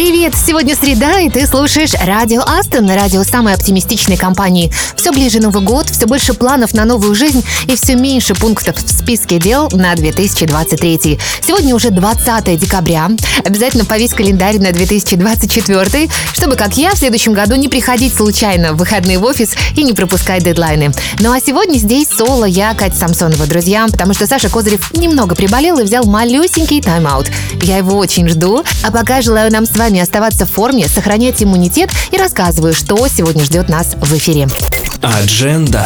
Привет! Сегодня среда, и ты слушаешь Радио Астон, радио самой оптимистичной компании. Все ближе Новый год, все больше планов на новую жизнь и все меньше пунктов в списке дел на 2023. Сегодня уже 20 декабря. Обязательно повесь календарь на 2024, чтобы, как я, в следующем году не приходить случайно в выходные в офис и не пропускать дедлайны. Ну а сегодня здесь соло я, Катя Самсонова, друзья, потому что Саша Козырев немного приболел и взял малюсенький тайм-аут. Я его очень жду, а пока желаю нам с вами вами оставаться в форме, сохранять иммунитет и рассказываю, что сегодня ждет нас в эфире. Адженда.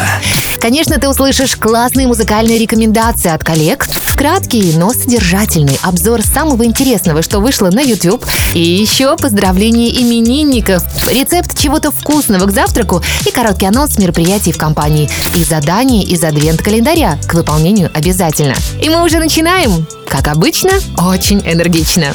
Конечно, ты услышишь классные музыкальные рекомендации от коллег, краткий, но содержательный обзор самого интересного, что вышло на YouTube, и еще поздравления именинников, рецепт чего-то вкусного к завтраку и короткий анонс мероприятий в компании, и задания из адвент-календаря к выполнению обязательно. И мы уже начинаем, как обычно, очень энергично.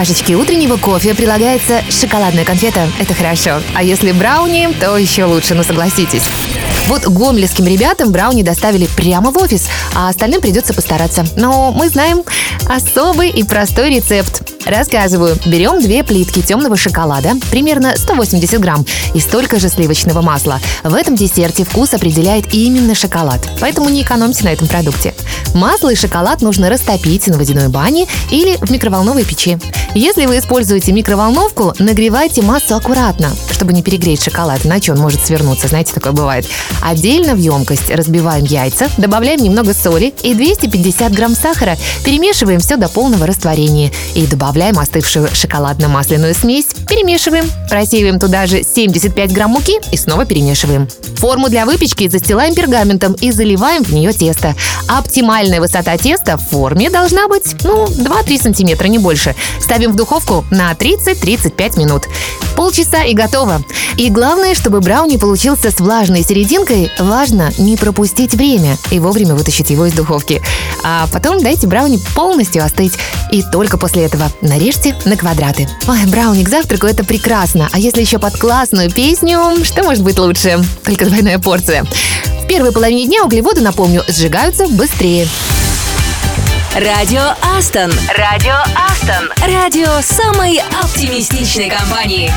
Чашечке утреннего кофе прилагается шоколадная конфета, это хорошо. А если брауни, то еще лучше, ну согласитесь. Вот гомельским ребятам брауни доставили прямо в офис, а остальным придется постараться. Но мы знаем особый и простой рецепт. Рассказываю. Берем две плитки темного шоколада, примерно 180 грамм, и столько же сливочного масла. В этом десерте вкус определяет именно шоколад, поэтому не экономьте на этом продукте. Масло и шоколад нужно растопить на водяной бане или в микроволновой печи. Если вы используете микроволновку, нагревайте массу аккуратно, чтобы не перегреть шоколад, иначе он может свернуться, знаете, такое бывает. Отдельно в емкость разбиваем яйца, добавляем немного соли и 250 грамм сахара, перемешиваем все до полного растворения и добавляем остывшую шоколадно-масляную смесь, перемешиваем, просеиваем туда же 75 грамм муки и снова перемешиваем. Форму для выпечки застилаем пергаментом и заливаем в нее тесто. Оптимальная высота теста в форме должна быть, ну, 2-3 сантиметра, не больше. Ставим в духовку на 30-35 минут. Полчаса и готово. И главное, чтобы брауни получился с влажной серединкой, важно не пропустить время и вовремя вытащить его из духовки. А потом дайте брауни полностью остыть. И только после этого нарежьте на квадраты. Ой, брауни к завтраку это прекрасно. А если еще под классную песню, что может быть лучше? Только двойная порция. В первой половине дня углеводы, напомню, сжигаются быстрее. Радио Астон. Радио Астон. Радио самой оптимистичной компании.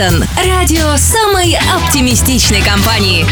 Астон. Радио самой оптимистичной компании.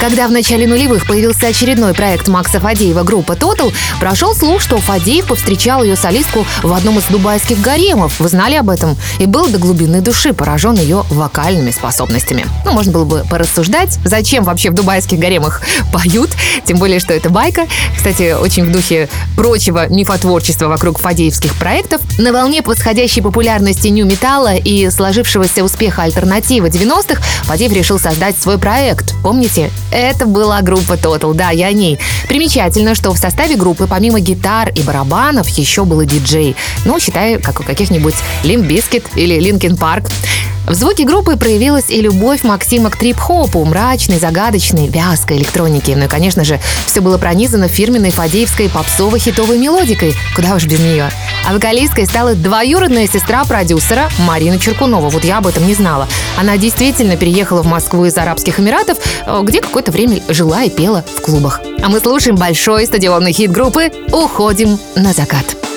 Когда в начале нулевых появился очередной проект Макса Фадеева группа Total, прошел слух, что Фадеев повстречал ее солистку в одном из дубайских гаремов. Вы знали об этом? И был до глубины души поражен ее вокальными способностями. Ну, можно было бы порассуждать, зачем вообще в дубайских гаремах поют, тем более, что это байка. Кстати, очень в духе прочего мифотворчества вокруг фадеевских проектов. На волне восходящей популярности нью-металла и сложившегося успеха альтернативы 90-х Фадеев решил создать свой проект. Помните? Это была группа Total, да, я о ней. Примечательно, что в составе группы помимо гитар и барабанов еще был и диджей. Ну, считай, как у каких-нибудь Bizkit или Linkin Park. В звуке группы проявилась и любовь Максима к трип-хопу, мрачной, загадочной, вязкой электроники. Ну и, конечно же, все было пронизано фирменной фадеевской попсово-хитовой мелодикой. Куда уж без нее. А вокалисткой стала двоюродная сестра продюсера Марина Черкунова. Вот я об этом не знала. Она действительно переехала в Москву из Арабских Эмиратов, э, где какое-то время жила и пела в клубах. А мы слушаем большой стадионный хит группы «Уходим на закат».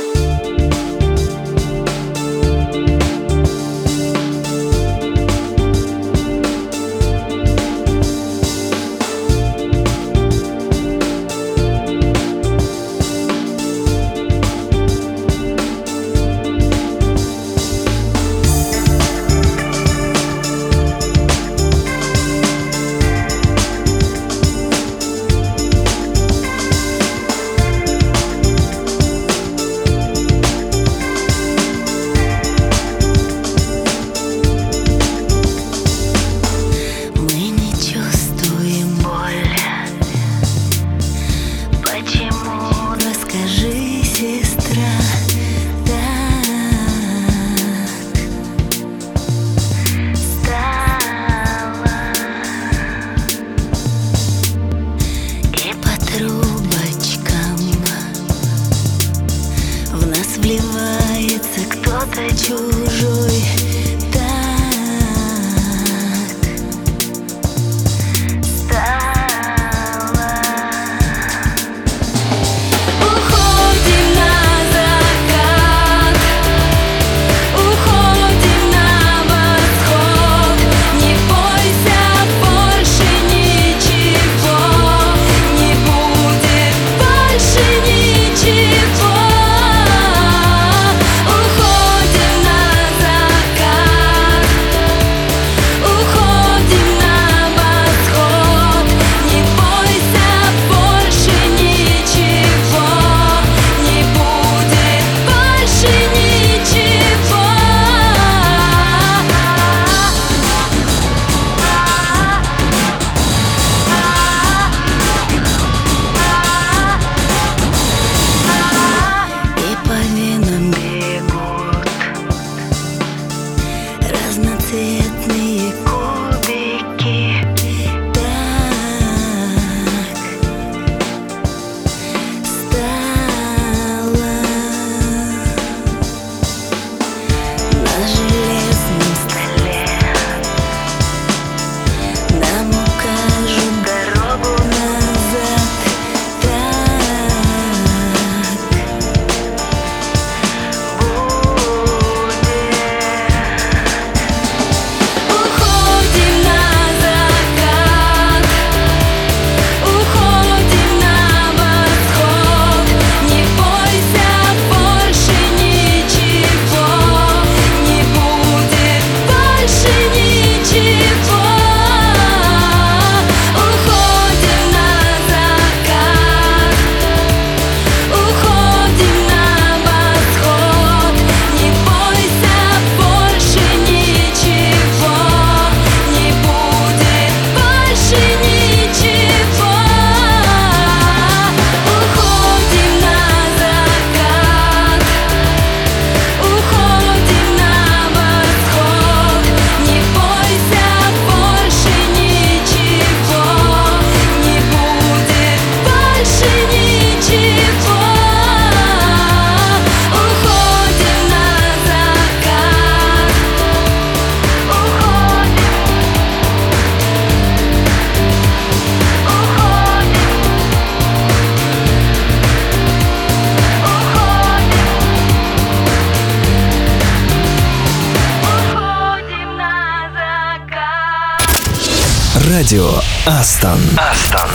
Радио Астон. Астон.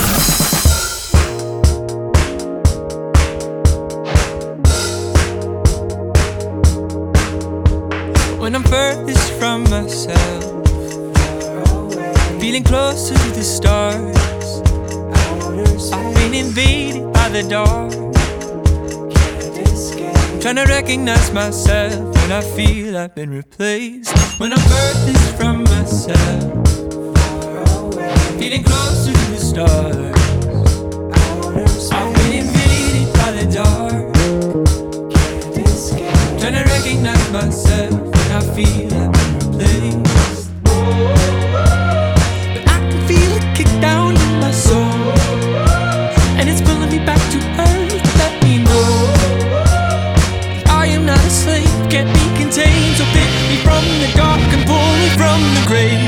When I'm furthest from myself, feeling closer to the stars. I've been invaded by the dark. Trying to recognize myself when I feel I've been replaced. When I'm furthest from myself, feeling closer to the stars. I've been invaded by the dark. Trying to recognize myself when I feel been replaced. But I can feel it kick down in my soul, and it's pulling me back to earth. Let me know I am not a slave, can't be contained. So pick me from the dark and pull me from the grave.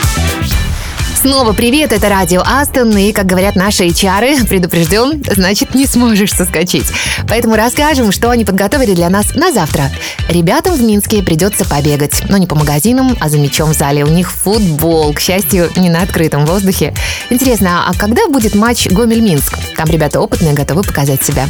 Снова привет, это радио Астон, и, как говорят наши HR, предупрежден, значит, не сможешь соскочить. Поэтому расскажем, что они подготовили для нас на завтра. Ребятам в Минске придется побегать, но не по магазинам, а за мячом в зале. У них футбол, к счастью, не на открытом воздухе. Интересно, а когда будет матч Гомель-Минск? Там ребята опытные, готовы показать себя.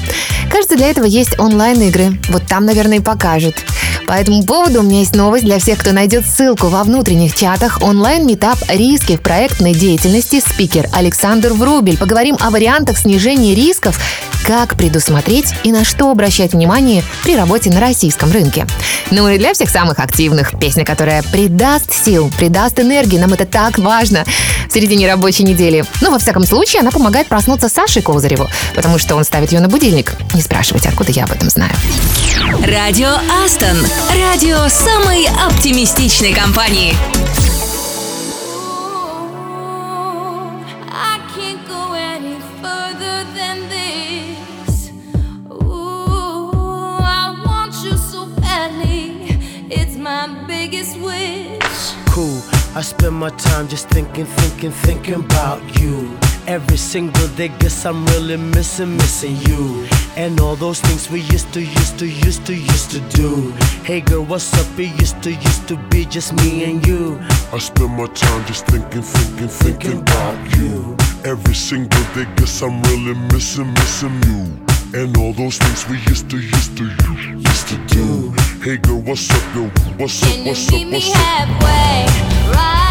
Кажется, для этого есть онлайн-игры. Вот там, наверное, и покажут. По этому поводу у меня есть новость для всех, кто найдет ссылку во внутренних чатах. Онлайн-метап «Риски» в проект правозащитной деятельности спикер Александр Врубель. Поговорим о вариантах снижения рисков, как предусмотреть и на что обращать внимание при работе на российском рынке. Ну и для всех самых активных песня, которая придаст сил, придаст энергии. Нам это так важно в середине рабочей недели. Но, во всяком случае, она помогает проснуться Саше Козыреву, потому что он ставит ее на будильник. Не спрашивайте, откуда я об этом знаю. Радио Астон. Радио самой оптимистичной компании. Biggest wish. cool. I spend my time just thinking, thinking, thinking about you. Every single day, guess I'm really missing, missing you. And all those things we used to, used to, used to, used to do. Hey girl, what's up? It used to, used to be just me and you. I spend my time just thinking, thinking, thinking about you. Every single day, guess I'm really missing, missing you. And all those things we used to, used to, used to do. Hey girl, what's up, girl? What's up, what's up, what's up? Meet me halfway? Right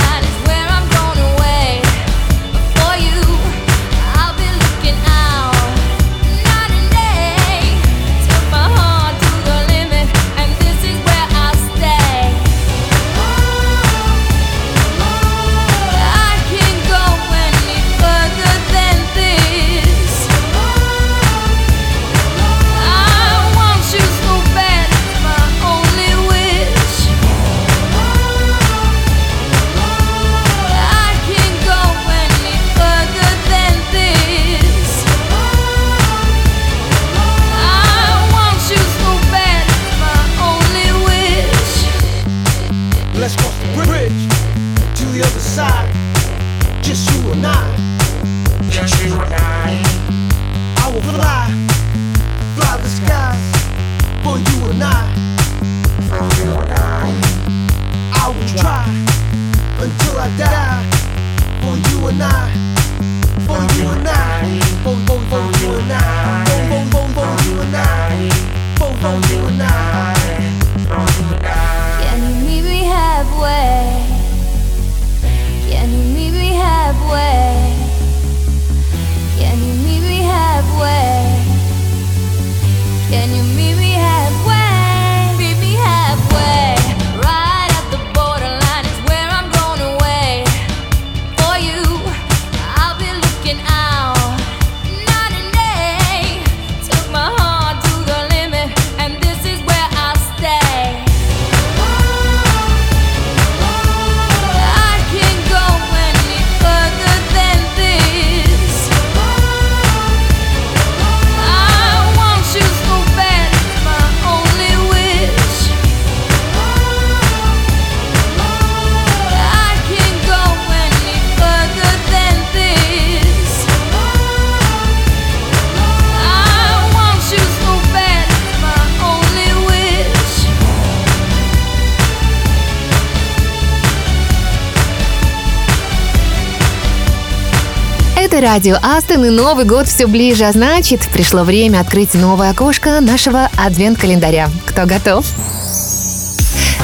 радио Астон и Новый год все ближе, а значит, пришло время открыть новое окошко нашего адвент-календаря. Кто готов?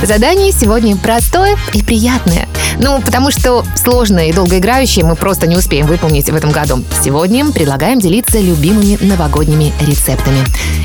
Задание сегодня простое и приятное. Ну, потому что сложное и долгоиграющее мы просто не успеем выполнить в этом году. Сегодня предлагаем делиться любимыми новогодними рецептами.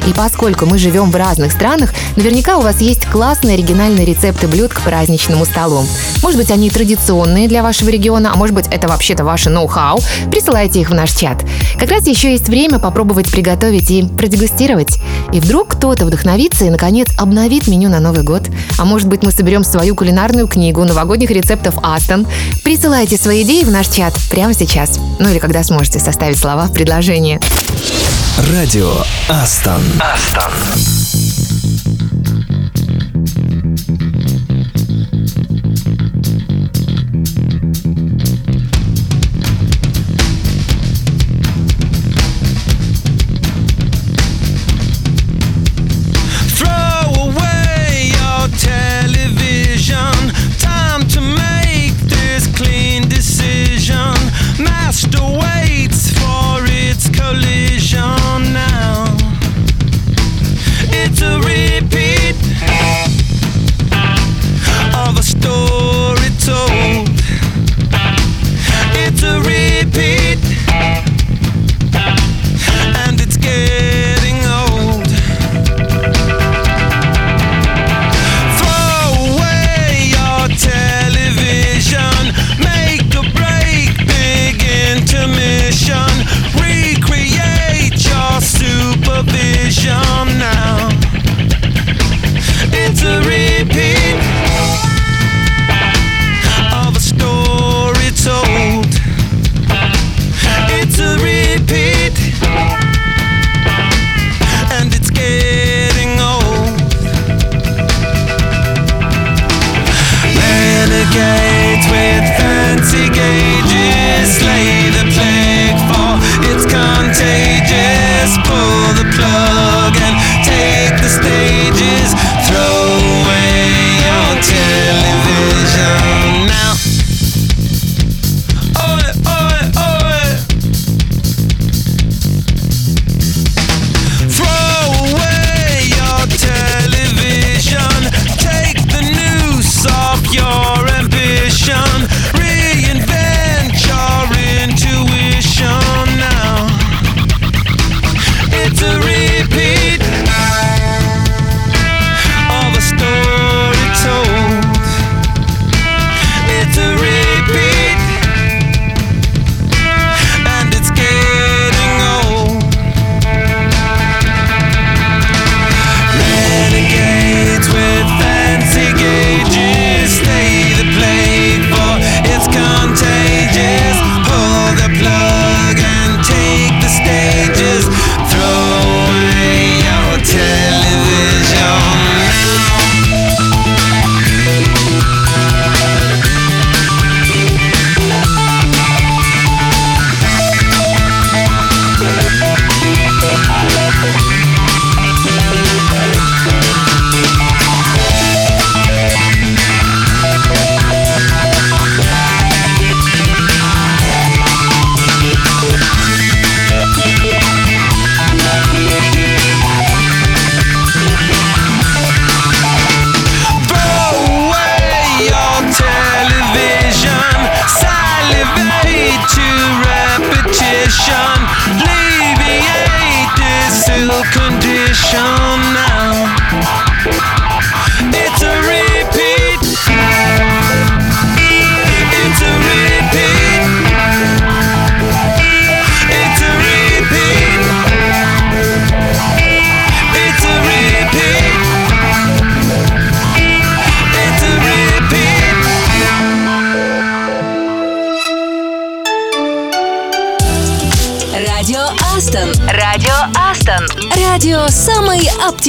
И поскольку мы живем в разных странах, наверняка у вас есть классные оригинальные рецепты блюд к праздничному столу. Может быть, они традиционные для вашего региона, а может быть, это вообще-то ваше ноу-хау. Присылайте их в наш чат. Как раз еще есть время попробовать приготовить и продегустировать. И вдруг кто-то вдохновится и, наконец, обновит меню на Новый год. А может быть, мы соберем свою кулинарную книгу новогодних рецептов Астон. Присылайте свои идеи в наш чат прямо сейчас. Ну или когда сможете составить слова в предложение. Радио Астон. Астон.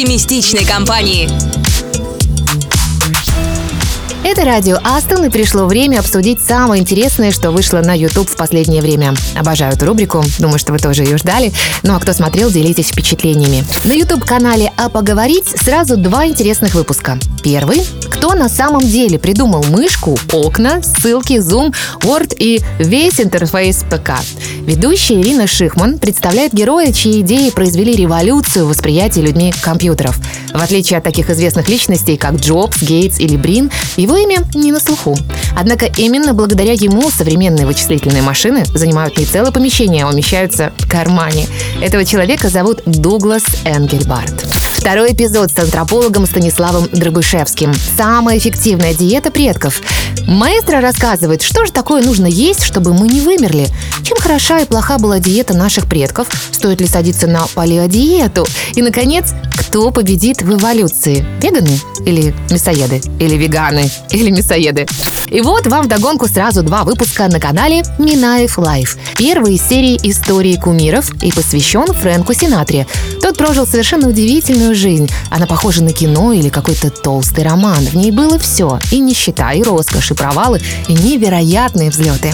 Оптимистичной компании. Это радио Астон, и пришло время обсудить самое интересное, что вышло на YouTube в последнее время. Обожаю эту рубрику, думаю, что вы тоже ее ждали. Ну а кто смотрел, делитесь впечатлениями. На YouTube-канале «А поговорить» сразу два интересных выпуска. Первый – кто на самом деле придумал мышку, окна, ссылки, Zoom, Word и весь интерфейс ПК. Ведущая Ирина Шихман представляет героя, чьи идеи произвели революцию в восприятии людьми компьютеров. В отличие от таких известных личностей, как Джобс, Гейтс или Брин, его имя не на слуху. Однако именно благодаря ему современные вычислительные машины занимают не целое помещение, а умещаются в кармане. Этого человека зовут Дуглас Энгельбарт. Второй эпизод с антропологом Станиславом Дробышевским. Самая эффективная диета предков. Маэстро рассказывает, что же такое нужно есть, чтобы мы не вымерли. Чем хороша и плоха была диета наших предков, стоит ли садиться на палеодиету. И, наконец, кто победит в эволюции? Веганы или мясоеды? Или веганы? Или мясоеды? И вот вам вдогонку сразу два выпуска на канале Минаев Live. Первый из серии истории кумиров и посвящен Фрэнку Синатре. Тот прожил совершенно удивительную жизнь. Она похожа на кино или какой-то толстый роман. В ней было все. И нищета, и роскошь, и провалы, и невероятные взлеты.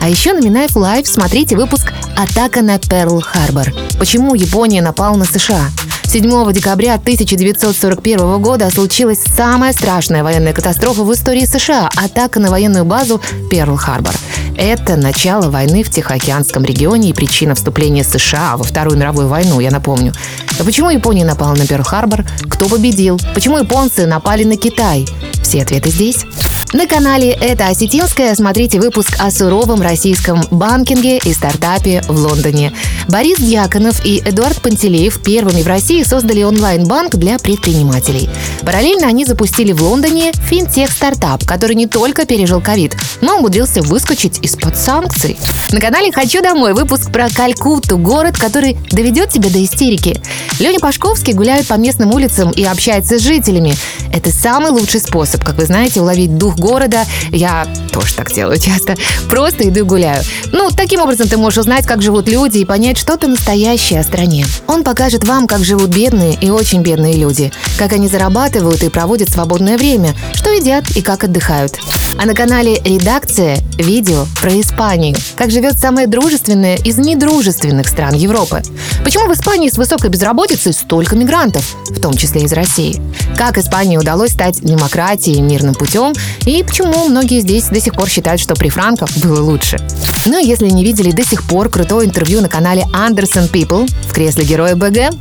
А еще на Минаев Live смотрите выпуск «Атака на Перл-Харбор». Почему Япония напала на США? 7 декабря 1941 года случилась самая страшная военная катастрофа в истории США – атака на военную базу Перл-Харбор. Это начало войны в Тихоокеанском регионе и причина вступления США во Вторую мировую войну, я напомню. А почему Япония напала на Перл-Харбор? Кто победил? Почему японцы напали на Китай? Все ответы здесь. На канале «Это осетинская» смотрите выпуск о суровом российском банкинге и стартапе в Лондоне. Борис Дьяконов и Эдуард Пантелеев первыми в России создали онлайн-банк для предпринимателей. Параллельно они запустили в Лондоне финтех-стартап, который не только пережил ковид, но умудрился выскочить из-под санкций. На канале «Хочу домой» выпуск про Калькутту, город, который доведет тебя до истерики. Леня Пашковский гуляет по местным улицам и общается с жителями. Это самый лучший способ, как вы знаете, уловить дух города. Я тоже так делаю часто. Просто иду и гуляю. Ну, таким образом ты можешь узнать, как живут люди и понять что-то настоящее о стране. Он покажет вам, как живут бедные и очень бедные люди, как они зарабатывают и проводят свободное время, что едят и как отдыхают. А на канале «Редакция» видео про Испанию. Как живет самая дружественная из недружественных стран Европы. Почему в Испании с высокой безработицей столько мигрантов, в том числе из России? Как Испании удалось стать демократией мирным путем и почему многие здесь до сих пор считают, что при Франко было лучше. Ну и если не видели до сих пор крутое интервью на канале Anderson People в кресле героя БГ,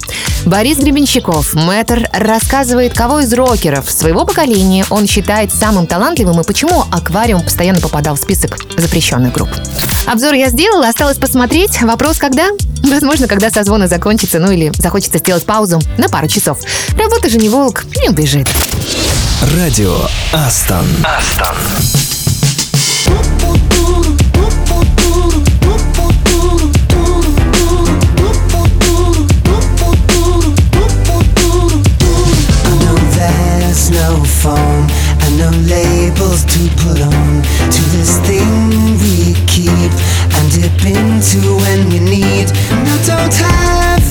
Борис Гребенщиков, мэтр, рассказывает, кого из рокеров своего поколения он считает самым талантливым и почему «Аквариум» постоянно попадал в список запрещенных групп. Обзор я сделала, осталось посмотреть. Вопрос когда? Возможно, когда созвоны закончится, ну или захочется сделать паузу на пару часов. Работа же не волк, не убежит. Радио Астон. Астон. Phone and no labels to put on to this thing we keep and dip into when we need. No, don't have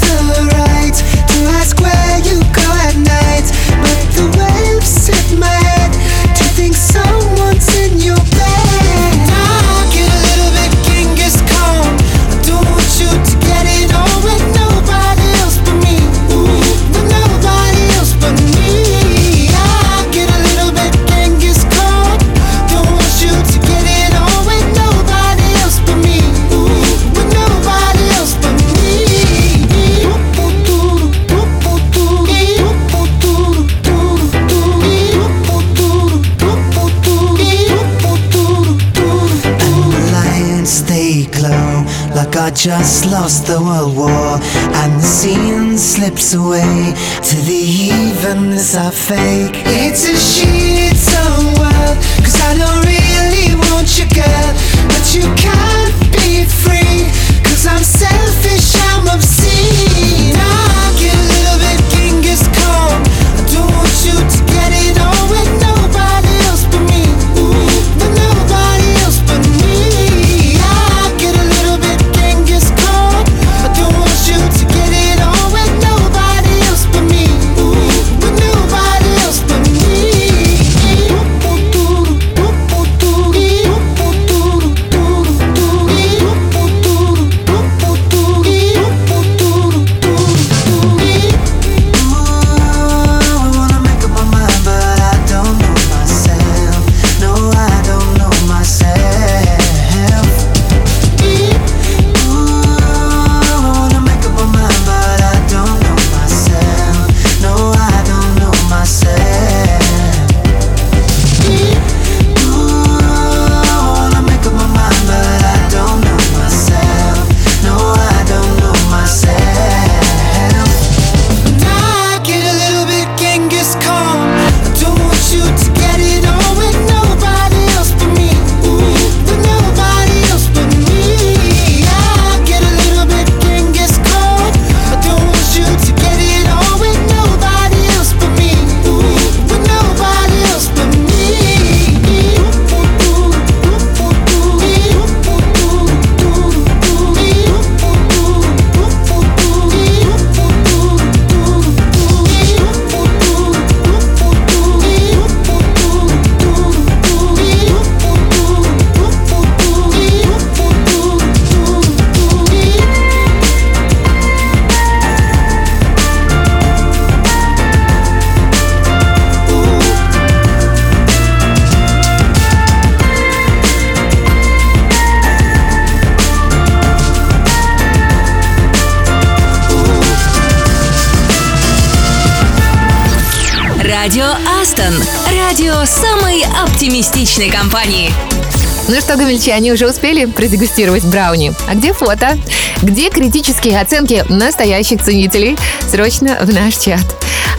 just lost the world war And the scene slips away to the evenness I fake. It's a shit world Cause I don't really want you girl But you can't be free Cause I'm selfish, I'm obscene компании. Ну что, гомельчане уже успели продегустировать брауни? А где фото? Где критические оценки настоящих ценителей? Срочно в наш чат.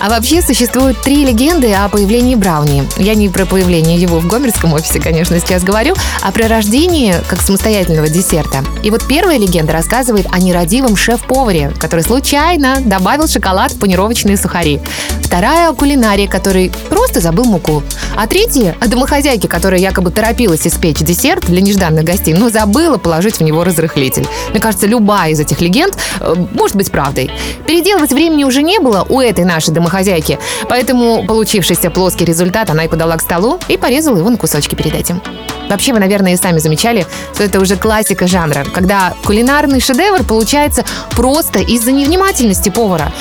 А вообще существуют три легенды о появлении Брауни. Я не про появление его в Гомерском офисе, конечно, сейчас говорю, а про рождение как самостоятельного десерта. И вот первая легенда рассказывает о нерадивом шеф-поваре, который случайно добавил шоколад в панировочные сухари. Вторая о кулинаре, который просто забыл муку. А третья о домохозяйке, которая якобы торопилась испечь десерт для нежданных гостей, но забыла положить в него разрыхлитель. Мне кажется, любая из этих легенд э, может быть правдой. Переделывать времени уже не было у этой нашей домохозяйки, поэтому получившийся плоский результат она и подала к столу и порезала его на кусочки перед этим. Вообще, вы, наверное, и сами замечали, что это уже классика жанра, когда кулинарный шедевр получается просто из-за невнимательности повара.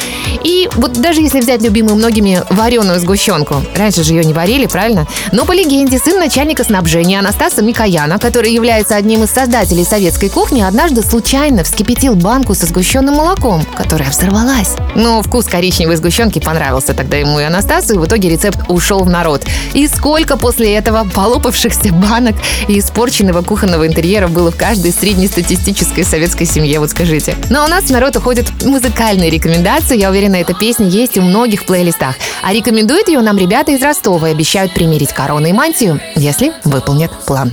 И вот даже если взять любимую многими вареную сгущенку, раньше же ее не варили, правильно? Но по легенде, сын начальника снабжения Анастаса Микояна, который является одним из создателей советской кухни, однажды случайно вскипятил банку со сгущенным молоком, которая взорвалась. Но вкус коричневой сгущенки понравился тогда ему и Анастасу, и в итоге рецепт ушел в народ. И сколько после этого полопавшихся банок и испорченного кухонного интерьера было в каждой среднестатистической советской семье, вот скажите. Но у нас в народ уходят музыкальные рекомендации. Я уверена, эта песня есть у многих в плейлистах. А рекомендуют ее нам ребята из Ростова и обещают примерить корону и мантию, если выполнят план.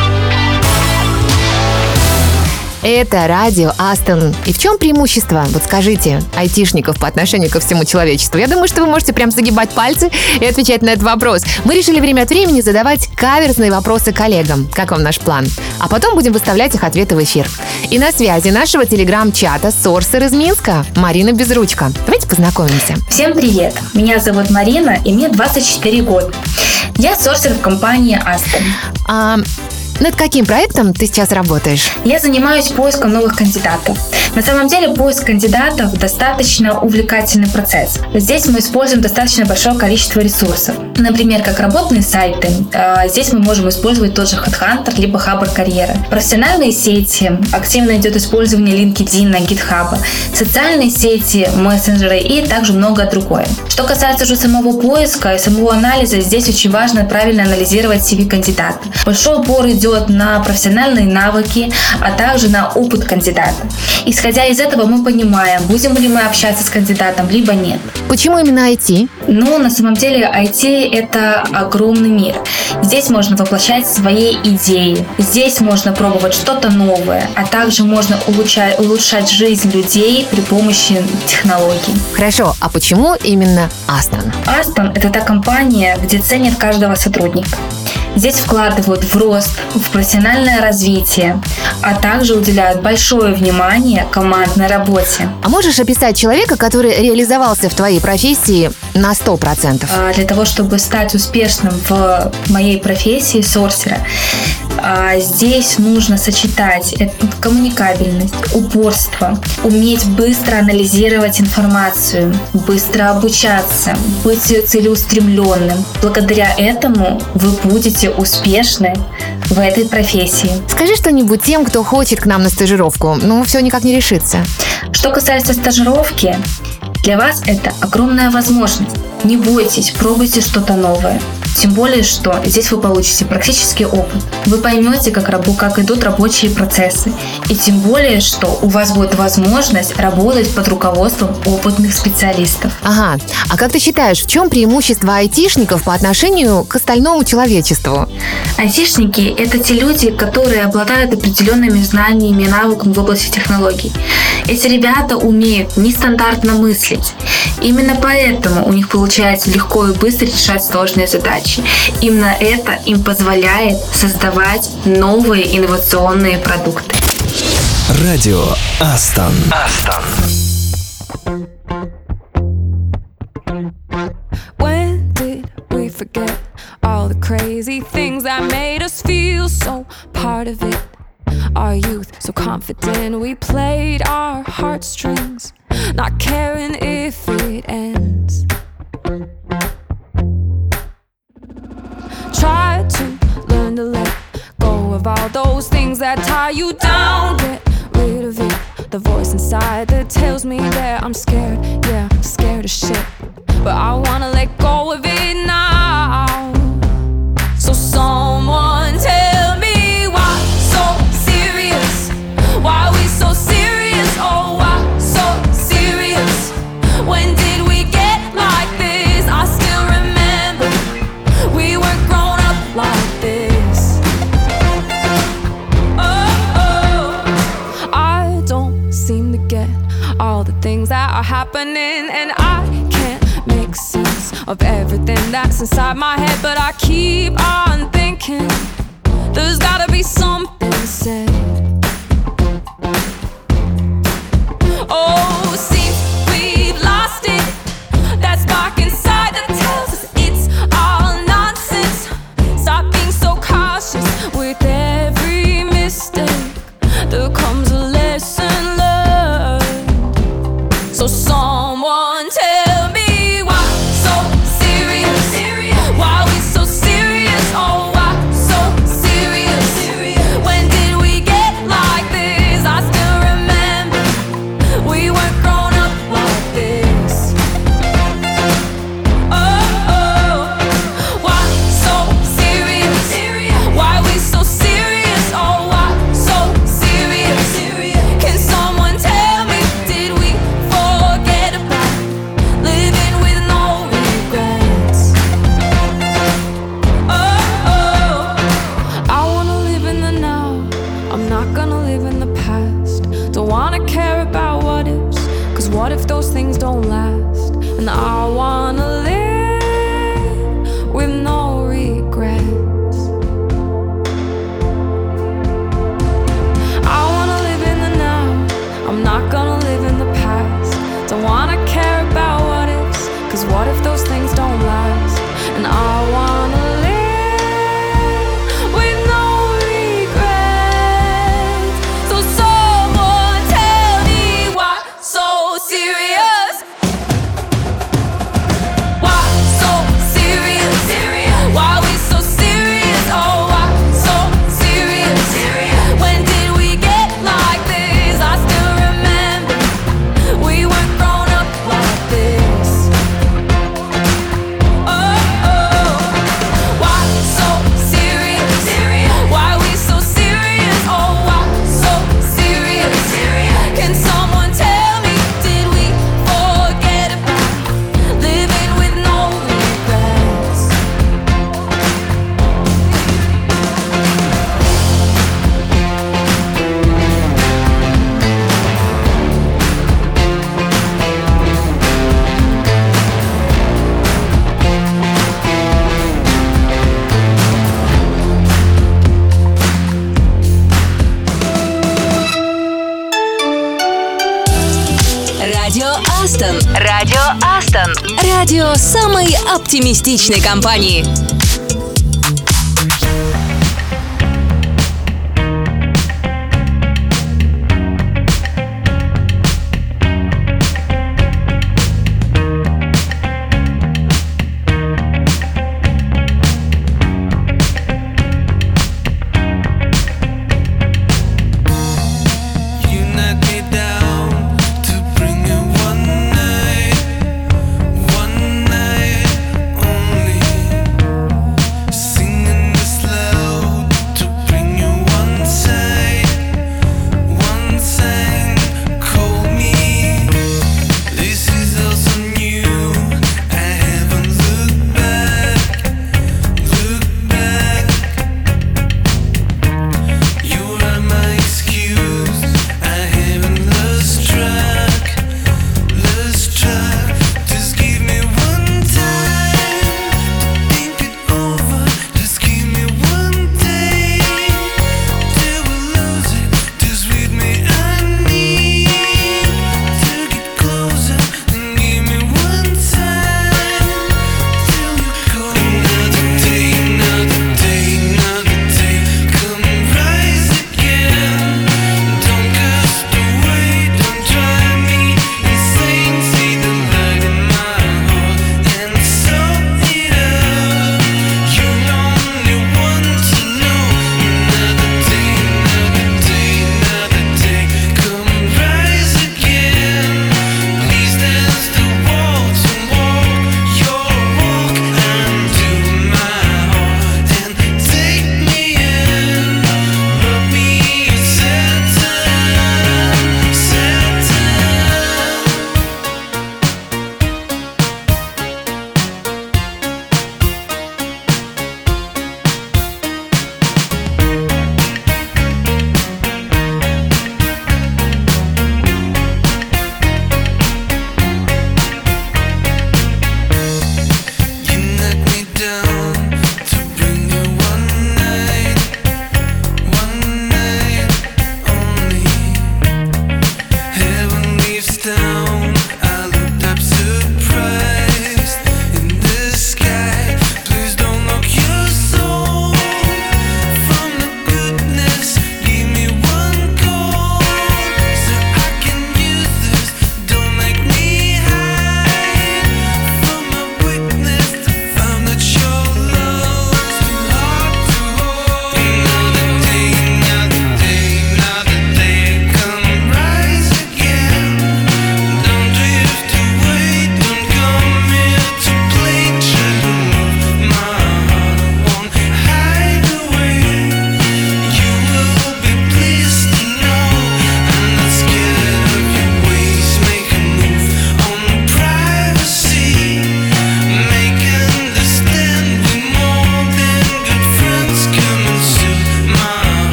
Это радио Астон. И в чем преимущество, вот скажите, айтишников по отношению ко всему человечеству? Я думаю, что вы можете прям загибать пальцы и отвечать на этот вопрос. Мы решили время от времени задавать каверзные вопросы коллегам. Как вам наш план? А потом будем выставлять их ответы в эфир. И на связи нашего телеграм-чата Сорсер из Минска Марина Безручка. Давайте познакомимся. Всем привет! Меня зовут Марина, и мне 24 года. Я сорсер в компании Aston. А над каким проектом ты сейчас работаешь? Я занимаюсь поиском новых кандидатов. На самом деле поиск кандидатов достаточно увлекательный процесс. Здесь мы используем достаточно большое количество ресурсов. Например, как работные сайты. А, Здесь мы можем использовать тот же HeadHunter, либо Хабр Карьера. Профессиональные сети. Активно идет использование LinkedIn, GitHub. Социальные сети, мессенджеры и также многое другое. Что касается уже самого поиска и самого анализа, здесь очень важно правильно анализировать CV кандидата. Большой упор идет на профессиональные навыки, а также на опыт кандидата. Исходя из этого мы понимаем, будем ли мы общаться с кандидатом, либо нет. Почему именно IT? Ну, на самом деле, IT – это огромный мир. Здесь можно воплощать свои идеи. Здесь можно пробовать что-то новое, а также можно улучшать, улучшать жизнь людей при помощи технологий. Хорошо, а почему именно Астон? Астон – это та компания, где ценят каждого сотрудника. Здесь вкладывают в рост, в профессиональное развитие, а также уделяют большое внимание командной работе. А можешь описать человека, который реализовался в твоей профессии на 100%? А Для того, чтобы стать успешным в моей профессии сорсера, а, здесь нужно сочетать коммуникабельность, упорство, уметь быстро анализировать информацию, быстро обучаться, быть целеустремленным. Благодаря этому вы будете успешны в этой профессии. Скажи что-нибудь тем, кто хочет к нам на стажировку. Ну, все никак не решится. Что касается стажировки, для вас это огромная возможность. Не бойтесь, пробуйте что-то новое. Тем более, что здесь вы получите практический опыт. Вы поймете, как, рабо- как идут рабочие процессы. И тем более, что у вас будет возможность работать под руководством опытных специалистов. Ага. А как ты считаешь, в чем преимущество айтишников по отношению к остальному человечеству? Айтишники – это те люди, которые обладают определенными знаниями и навыками в области технологий. Эти ребята умеют нестандартно мыслить. Именно поэтому у них получается легко и быстро решать сложные задачи. Именно это им позволяет создавать новые инновационные продукты. Радио Астон. Астон. When did we forget all the crazy things that made us feel so part of it? Our youth, so confident, we played our heartstrings, not caring if it ends. Try to learn to let go of all those things that tie you down. Get rid of it. The voice inside that tells me that I'm scared, yeah, scared of shit. But I wanna let go of it inside my head. But I keep on thinking оптимистичной компании.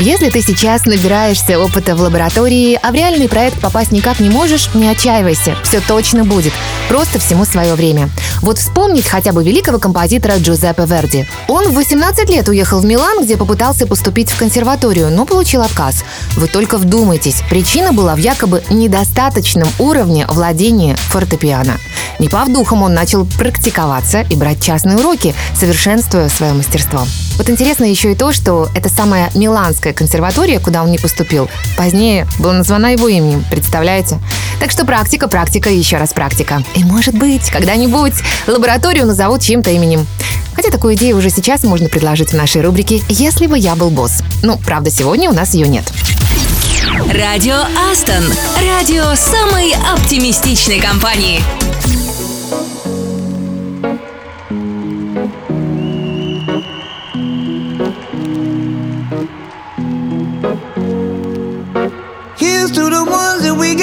Если ты сейчас набираешься опыта в лаборатории, а в реальный проект попасть никак не можешь, не отчаивайся. Все точно будет. Просто всему свое время. Вот вспомнить хотя бы великого композитора Джузеппе Верди. Он в 18 лет уехал в Милан, где попытался поступить в консерваторию, но получил отказ. Вы только вдумайтесь, причина была в якобы недостаточном уровне владения фортепиано. Не пав духом, он начал практиковаться и брать частные уроки, совершенствуя свое мастерство. Вот интересно еще и то, что это самая Миланская консерватория, куда он не поступил, позднее была названа его именем, представляете? Так что практика, практика и еще раз практика. И может быть, когда-нибудь лабораторию назовут чьим-то именем. Хотя такую идею уже сейчас можно предложить в нашей рубрике «Если бы я был босс». Ну, правда, сегодня у нас ее нет. Радио Астон. Радио самой оптимистичной компании.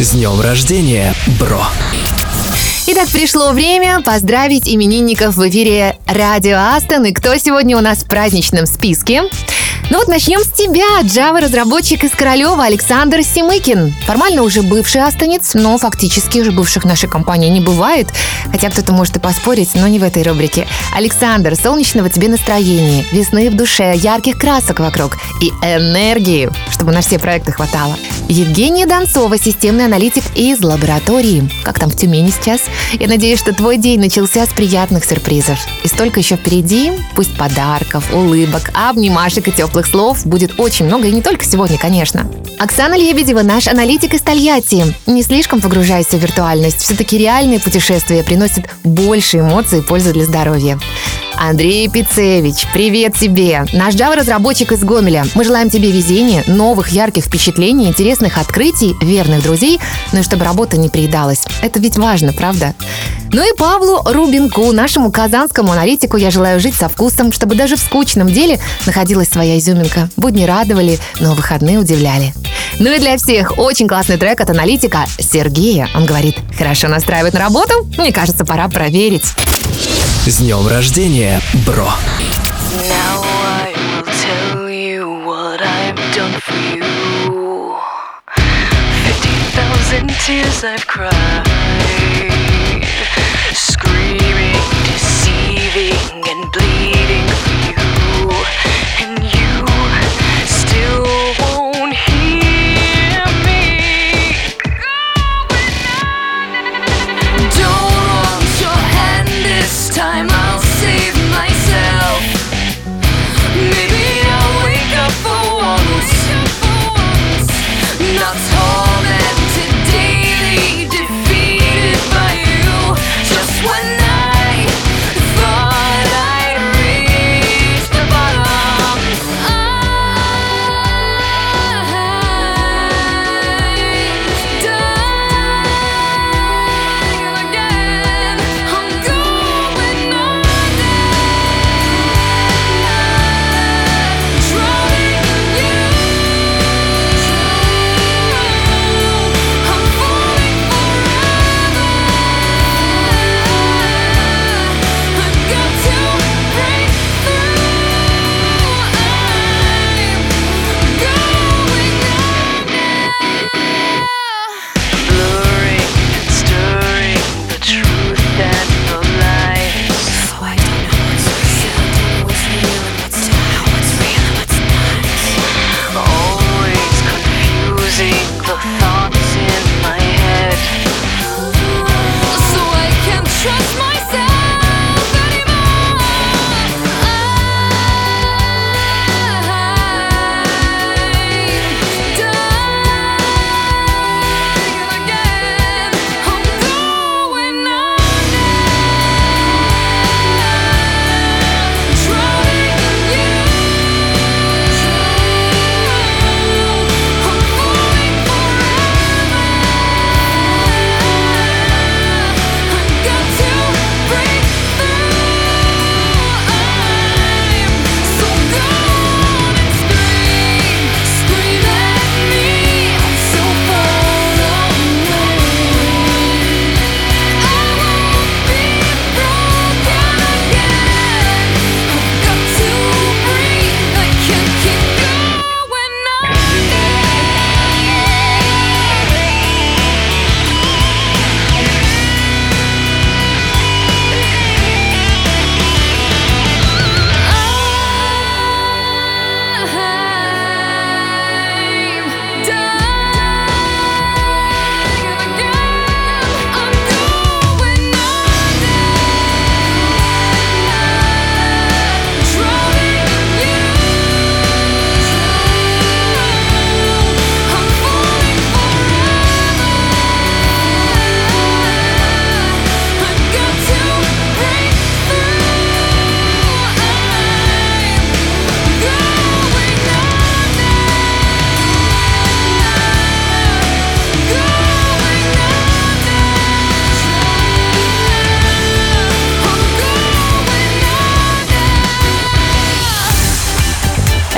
С днем рождения, бро! Итак, пришло время поздравить именинников в эфире Радио Астон. И кто сегодня у нас в праздничном списке? Ну вот начнем с тебя, Java-разработчик из Королева Александр Симыкин. Формально уже бывший астонец, но фактически уже бывших нашей компании не бывает. Хотя кто-то может и поспорить, но не в этой рубрике. Александр, солнечного тебе настроения, весны в душе, ярких красок вокруг и энергии, чтобы на все проекты хватало. Евгения Донцова, системный аналитик из лаборатории. Как там в Тюмени сейчас? Я надеюсь, что твой день начался с приятных сюрпризов. И столько еще впереди. Пусть подарков, улыбок, обнимашек и теплых теплых слов будет очень много, и не только сегодня, конечно. Оксана Лебедева, наш аналитик из Тольятти. Не слишком погружайся в виртуальность. Все-таки реальные путешествия приносят больше эмоций и пользы для здоровья. Андрей Пицевич, привет тебе! Наш Java-разработчик из Гомеля. Мы желаем тебе везения, новых ярких впечатлений, интересных открытий, верных друзей, но и чтобы работа не приедалась. Это ведь важно, правда? Ну и Павлу Рубинку, нашему казанскому аналитику, я желаю жить со вкусом, чтобы даже в скучном деле находилась своя изюминка. Будни радовали, но выходные удивляли. Ну и для всех очень классный трек от аналитика Сергея. Он говорит, хорошо настраивает на работу? Мне кажется, пора проверить. С днем рождения, бро! Now I will tell you what I've done for you. Fifty thousand tears I've cried, screaming, deceiving, and bleeding for you,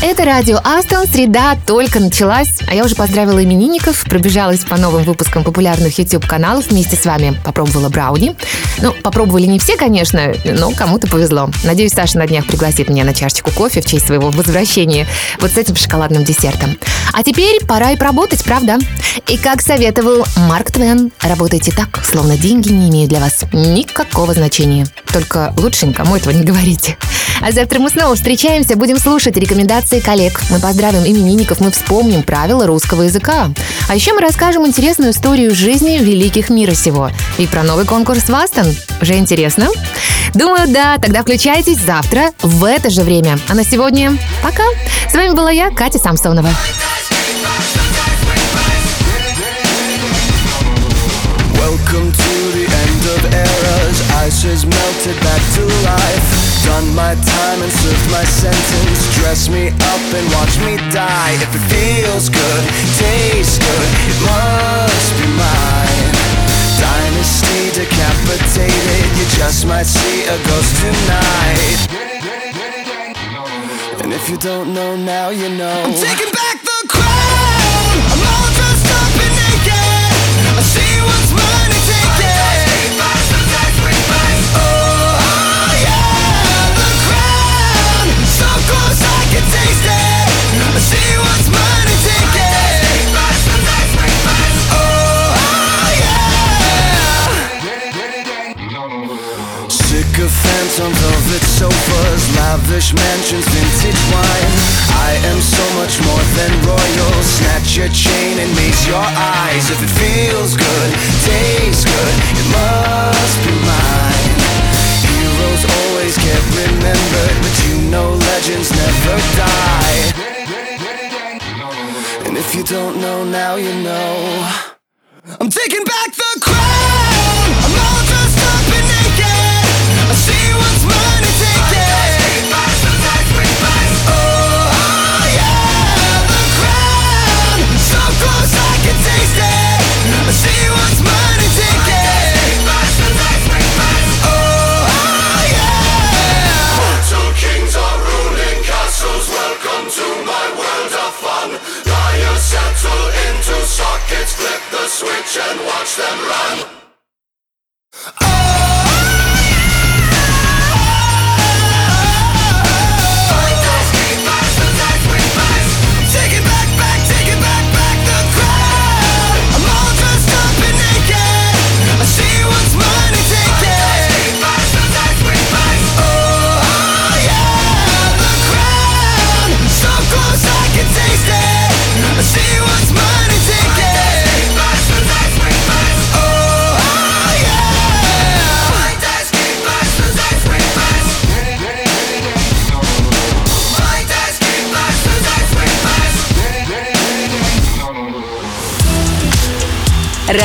Это радио Астон, среда только началась, а я уже поздравила именинников, пробежалась по новым выпускам популярных YouTube-каналов вместе с вами, попробовала брауни. Ну, попробовали не все, конечно, но кому-то повезло. Надеюсь, Саша на днях пригласит меня на чашечку кофе в честь своего возвращения вот с этим шоколадным десертом. А теперь пора и поработать, правда? И как советовал Марк Твен, работайте так, словно деньги не имеют для вас никакого значения. Только лучше никому этого не говорите. А завтра мы снова встречаемся, будем слушать рекомендации лекции коллег, мы поздравим именинников, мы вспомним правила русского языка. А еще мы расскажем интересную историю жизни великих мира сего. И про новый конкурс Вастон. Уже интересно? Думаю, да. Тогда включайтесь завтра в это же время. А на сегодня пока. С вами была я, Катя Самсонова. Welcome to the end of eras. Ice has melted back to life. Done my time and served my sentence. Dress me up and watch me die. If it feels good, tastes good, it must be mine. Dynasty decapitated. You just might see a ghost tonight. And if you don't know now, you know. I'm taking back Chain and raise your eyes. If it feels good,